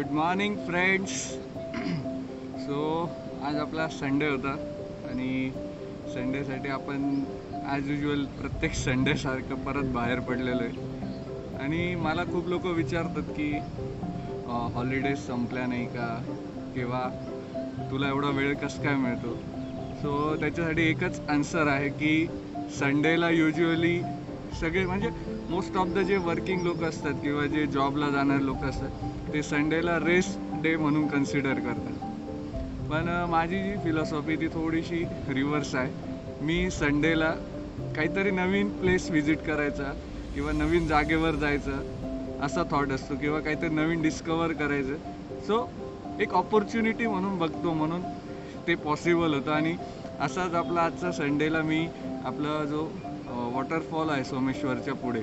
Good morning friends so आज आपला Sunday होता आणि संडेसाठी आपण ॲज युजल प्रत्येक संडेसारखं परत बाहेर पडलेलो आहे. आणि मला खूप लोक विचारतात की हॉलिडेज संपल्या नाही का? किंवा तुला एवढा वेळ कसं काय मिळतो? सो त्याच्यासाठी एकच आन्सर आहे की संडेला युजली सगळे म्हणजे मोस्ट ऑफ द जे वर्किंग लोक असतात किंवा जे जॉबला जाणारे लोक असतात ते संडेला रेस्ट डे म्हणून कन्सिडर करतात. पण माझी जी फिलॉसॉफी ती थोडीशी रिव्हर्स आहे. मी संडेला काहीतरी नवीन प्लेस व्हिजिट करायचा किंवा नवीन जागेवर जायचं असा थॉट असतो किंवा काहीतरी नवीन डिस्कवर करायचं. सो एक ऑपॉर्च्युनिटी म्हणून बघतो म्हणून ते पॉसिबल होतं. आणि असाच आपला आजचा संडेला मी आपला जो वॉटरफॉल आहे सोमेश्वरच्या पुढे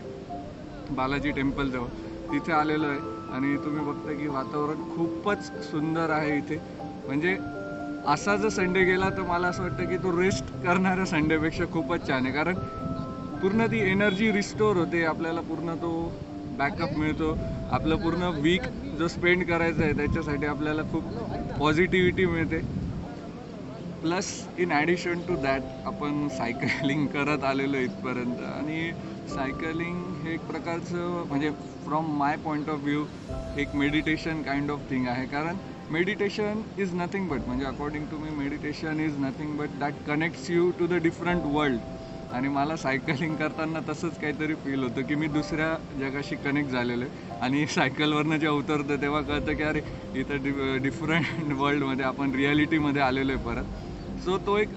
बालाजी टेम्पल जवळ. तिथे आलेलो आहे आणि तुम्ही बघता की वातावरण खूपच सुंदर आहे इथे. म्हणजे असा जर संडे गेला तर मला असं वाटतं की तो रेस्ट करणाऱ्या संडेपेक्षा खूपच छान आहे. कारण पूर्ण ती एनर्जी रिस्टोर होते. आपल्याला पूर्ण तो बॅकअप मिळतो. आपलं पूर्ण वीक जो स्पेंड करायचा आहे त्याच्यासाठी आपल्याला खूप पॉझिटिव्हिटी मिळते. Plus in addition to that आपण सायकलिंग करत आलेलो इथपर्यंत. आणि सायकलिंग हे एक प्रकारचं म्हणजे from my point of view एक मेडिटेशन काइंड ऑफ थिंग आहे. कारण मेडिटेशन इज नथिंग बट म्हणजे according to me meditation is nothing but that connects you to the different world आणि मला सायकलिंग करताना तसंच काहीतरी फील होतं की मी दुसऱ्या जगाशी कनेक्ट झालेलो आहे. आणि सायकलवरनं जेव्हा उतरतं तेव्हा कळतं की अरे इथं डि डिफरंट वर्ल्डमध्ये आपण रियालिटीमध्ये आलेलो आहे परत. सो तो एक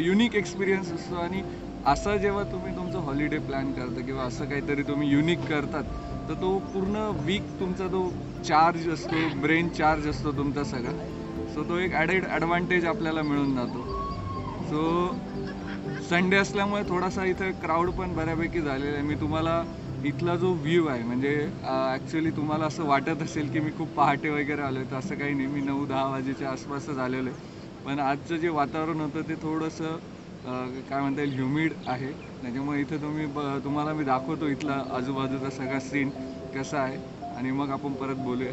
युनिक एक्सपिरियन्स असतो. आणि असं जेव्हा तुम्ही तुमचं हॉलिडे प्लॅन करता किंवा असं काहीतरी तुम्ही युनिक करतात तर तो पूर्ण वीक तुमचा तो चार्ज असतो ब्रेन चार्ज असतो तुमचा सगळा. सो तो एक ॲडेड ॲडव्हान्टेज आपल्याला मिळून जातो. सो संडे असल्यामुळे थोडासा इथं क्राऊड पण बऱ्यापैकी झालेला आहे. मी तुम्हाला इथला जो व्ह्यू आहे म्हणजे ॲक्च्युली तुम्हाला असं वाटत असेल की मी खूप पहाटे वगैरे आलो आहे तर असं काही नाही. मी नऊ दहा वाजेच्या आसपासच आलेलो आहे. पण आजचं जे वातावरण होतं ते थोडंसं काय म्हणता येईल ह्युमिड आहे. त्याच्यामुळे इथं तुम्ही ब तुम्हाला मी दाखवतो इथला आजूबाजूचा सगळा सीन कसा आहे. आणि मग आपण परत बोलूया.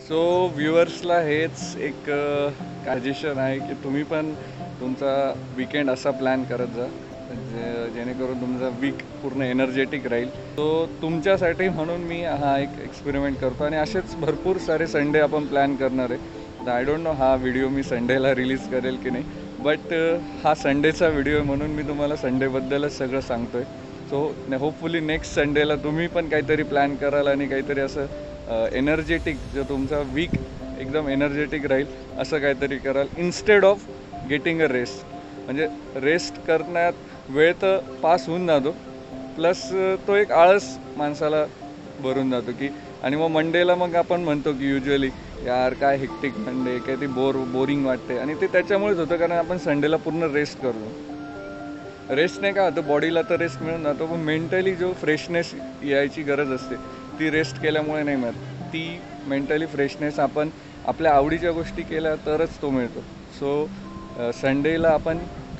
सो व्ह्युअर्सला हेच एक सजेशन आहे की तुम्ही पण तुमचा विकेंड असा प्लॅन करत जा. जेणेकरून तुमचा वीक पूर्ण एनर्जेटिक राहील. सो तुमच्यासाठी म्हणून मी हा एक एक्सपेरिमेंट करतो आणि असेच भरपूर सारे संडे आपण प्लॅन करणार आहे. तर आय डोंट नो हा व्हिडिओ मी संडेला रिलीज करेल की नाही. बट uh, हा संडेचा व्हिडिओ आहे म्हणून मी तुम्हाला संडेबद्दलच सगळं सांगतो आहे सो होपफुली नेक्स्ट संडेला तुम्ही पण काहीतरी प्लॅन कराल आणि काहीतरी असं एनर्जेटिक जो तुमचा वीक एकदम एनर्जेटिक राहील असं काहीतरी कराल instead of getting a rest म्हणजे रेस्ट करण्यात वेळ तर पास होऊन जातो. प्लस तो एक आळस माणसाला भरून जातो की आणि मग मंडेला मग आपण म्हणतो की युजली यार काय हेक्टिक मंडे काय ती बोर बोरिंग वाटते आणि ते त्याच्यामुळेच होतं कारण आपण संडेला पूर्ण रेस्ट करतो रेस्टने काय होतं बॉडीला तर रेस्ट मिळून जातो पण मेंटली जो फ्रेशनेस यायची गरज असते ती रेस्ट केल्यामुळे नाही मिळत. ती मेंटली फ्रेशनेस आपण आपल्या आवडीच्या गोष्टी केल्या तरच तो मिळतो. सो संडेला आपण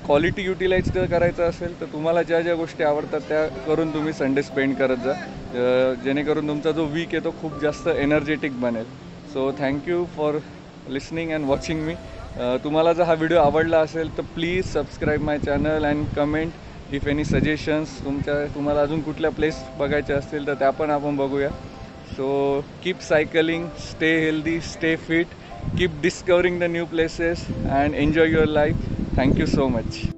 क्वालिटी युटिलाइज जर करायचं असेल तर तुम्हाला ज्या ज्या गोष्टी आवडतात त्या करून तुम्ही संडे स्पेंड करत जा. जेणेकरून तुमचा जो वीक आहे तो खूप जास्त एनर्जेटिक बनेल. So thank you for listening and watching मी तुम्हाला जर हा व्हिडिओ आवडला असेल तर please subscribe my channel and comment if any suggestions तुमच्या तुम्हाला अजून कुठल्या प्लेस बघायच्या असतील तर त्या पण आपण बघूया. So keep cycling stay healthy stay fit keep discovering the new places and enjoy your life thank you so much